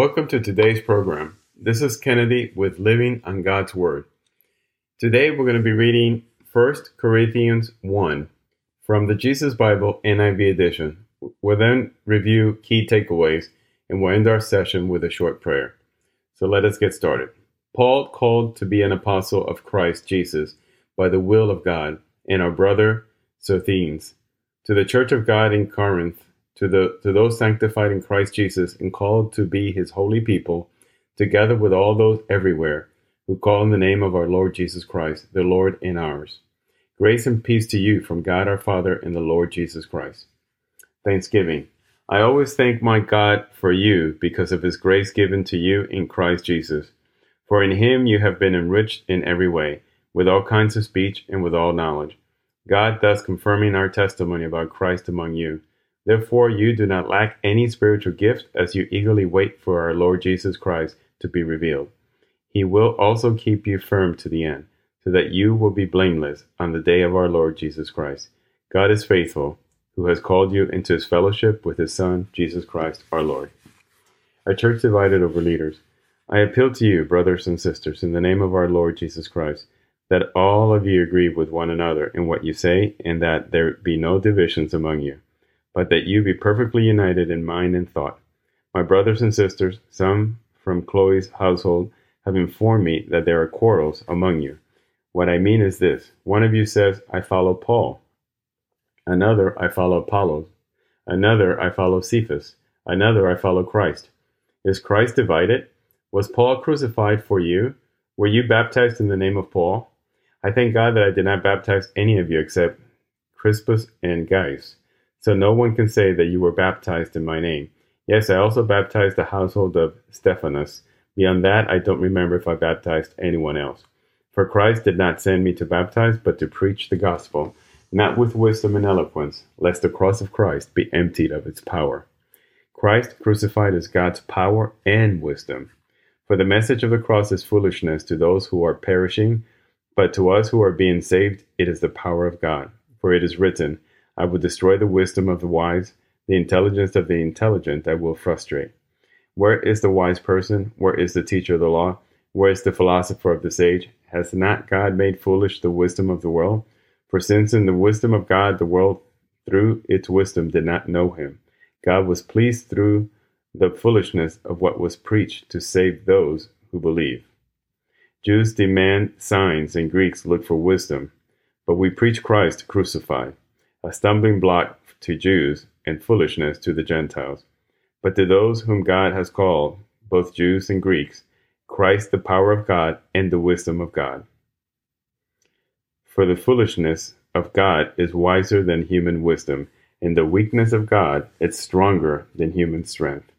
Welcome to today's program. This is Kennedy with Living on God's Word. Today we're going to be reading 1 Corinthians 1 from the Jesus Bible NIV edition. We'll then review key takeaways and we'll end our session with a short prayer. So let us get started. Paul, called to be an apostle of Christ Jesus by the will of God, and our brother Sosthenes, to the church of God in Corinth to, the, to those sanctified in Christ Jesus and called to be his holy people, together with all those everywhere who call in the name of our Lord Jesus Christ, the Lord in ours. Grace and peace to you from God our Father and the Lord Jesus Christ. Thanksgiving. I always thank my God for you because of his grace given to you in Christ Jesus. For in him you have been enriched in every way, with all kinds of speech and with all knowledge. God thus confirming our testimony about Christ among you Therefore, you do not lack any spiritual gift as you eagerly wait for our Lord Jesus Christ to be revealed. He will also keep you firm to the end, so that you will be blameless on the day of our Lord Jesus Christ. God is faithful, who has called you into his fellowship with his Son, Jesus Christ, our Lord. Our church divided over leaders. I appeal to you, brothers and sisters, in the name of our Lord Jesus Christ, that all of you agree with one another in what you say, and that there be no divisions among you but that you be perfectly united in mind and thought. My brothers and sisters, some from Chloe's household, have informed me that there are quarrels among you. What I mean is this one of you says, I follow Paul, another, I follow Apollos, another, I follow Cephas, another, I follow Christ. Is Christ divided? Was Paul crucified for you? Were you baptized in the name of Paul? I thank God that I did not baptize any of you except Crispus and Gaius so no one can say that you were baptized in my name. Yes, I also baptized the household of Stephanas. Beyond that, I don't remember if I baptized anyone else. For Christ did not send me to baptize, but to preach the gospel, not with wisdom and eloquence, lest the cross of Christ be emptied of its power. Christ crucified is God's power and wisdom. For the message of the cross is foolishness to those who are perishing, but to us who are being saved, it is the power of God. For it is written, I will destroy the wisdom of the wise, the intelligence of the intelligent I will frustrate. Where is the wise person? Where is the teacher of the law? Where is the philosopher of the sage? Has not God made foolish the wisdom of the world? For since in the wisdom of God the world through its wisdom did not know him, God was pleased through the foolishness of what was preached to save those who believe. Jews demand signs and Greeks look for wisdom, but we preach Christ crucified a stumbling block to Jews and foolishness to the Gentiles. But to those whom God has called, both Jews and Greeks, Christ the power of God and the wisdom of God. For the foolishness of God is wiser than human wisdom, and the weakness of God is stronger than human strength.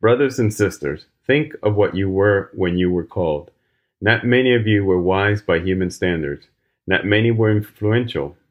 Brothers and sisters, think of what you were when you were called. Not many of you were wise by human standards. Not many were influential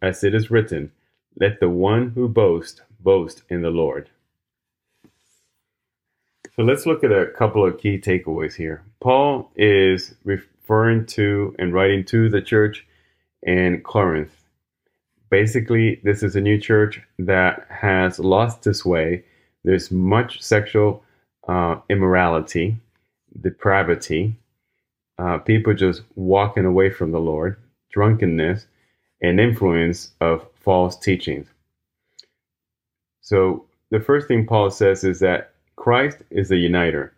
as it is written, Let the one who boasts boast in the Lord. So let's look at a couple of key takeaways here. Paul is referring to and writing to the church in Corinth. Basically, this is a new church that has lost its way. There's much sexual uh, immorality, depravity, uh, people just walking away from the Lord, drunkenness, and influence of false teachings. So, the first thing Paul says is that Christ is a uniter.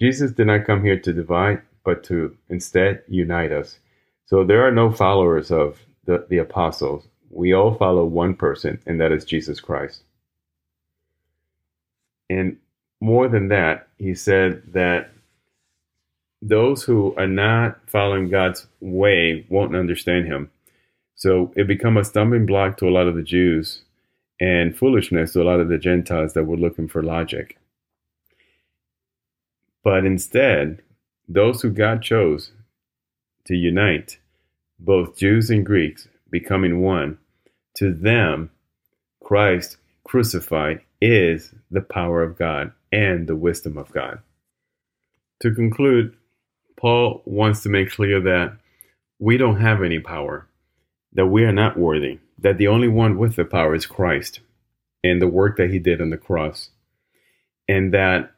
Jesus did not come here to divide, but to instead unite us. So, there are no followers of the, the apostles. We all follow one person, and that is Jesus Christ. And more than that, he said that those who are not following God's way won't understand him. So it become a stumbling block to a lot of the Jews and foolishness to a lot of the Gentiles that were looking for logic. But instead, those who God chose to unite, both Jews and Greeks, becoming one, to them, Christ crucified is the power of God and the wisdom of God. To conclude, Paul wants to make clear that we don't have any power, that we are not worthy, that the only one with the power is Christ and the work that he did on the cross, and that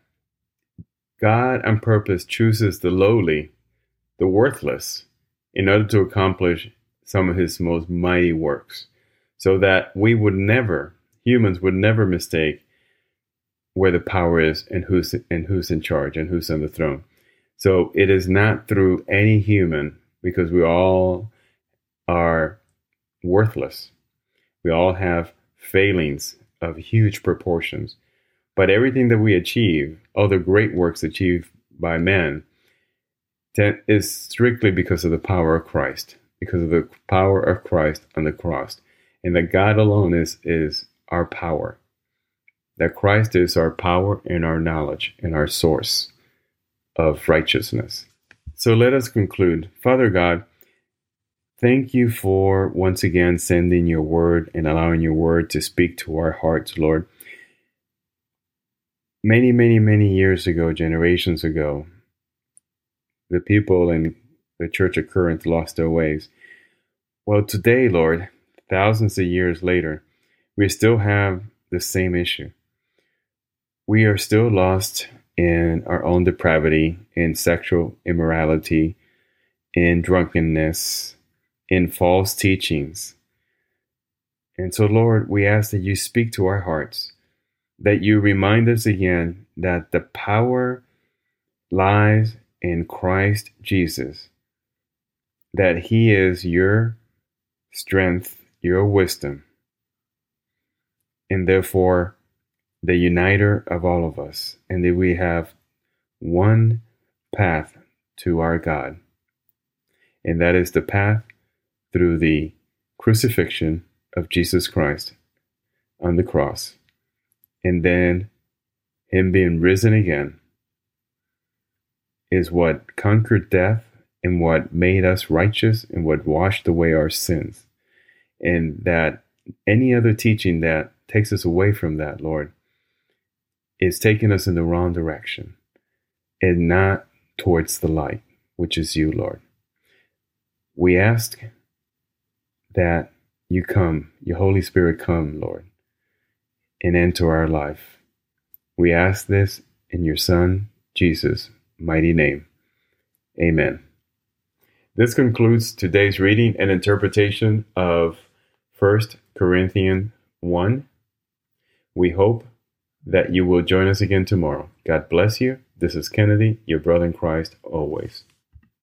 God on purpose chooses the lowly, the worthless, in order to accomplish some of his most mighty works, so that we would never, humans would never mistake where the power is and who's and who's in charge and who's on the throne. So it is not through any human because we all are worthless. We all have failings of huge proportions. But everything that we achieve, all the great works achieved by men, is strictly because of the power of Christ, because of the power of Christ on the cross, and that God alone is is our power. That Christ is our power and our knowledge and our source of righteousness. So let us conclude. Father God, thank you for once again sending your word and allowing your word to speak to our hearts, Lord. Many, many, many years ago, generations ago, the people in the Church of Corinth lost their ways. Well, today, Lord, thousands of years later, we still have the same issue. We are still lost in our own depravity, in sexual immorality, in drunkenness, in false teachings. And so, Lord, we ask that you speak to our hearts, that you remind us again that the power lies in Christ Jesus, that He is your strength, your wisdom, and therefore the uniter of all of us, and that we have one path to our God, and that is the path through the crucifixion of Jesus Christ on the cross, and then Him being risen again is what conquered death and what made us righteous and what washed away our sins. And that any other teaching that takes us away from that, Lord, is taking us in the wrong direction and not towards the light, which is you, Lord. We ask that you come, your Holy Spirit come, Lord, and enter our life. We ask this in your Son, Jesus' mighty name. Amen. This concludes today's reading and interpretation of 1 Corinthians 1. We hope that you will join us again tomorrow. God bless you. This is Kennedy, your brother in Christ, always.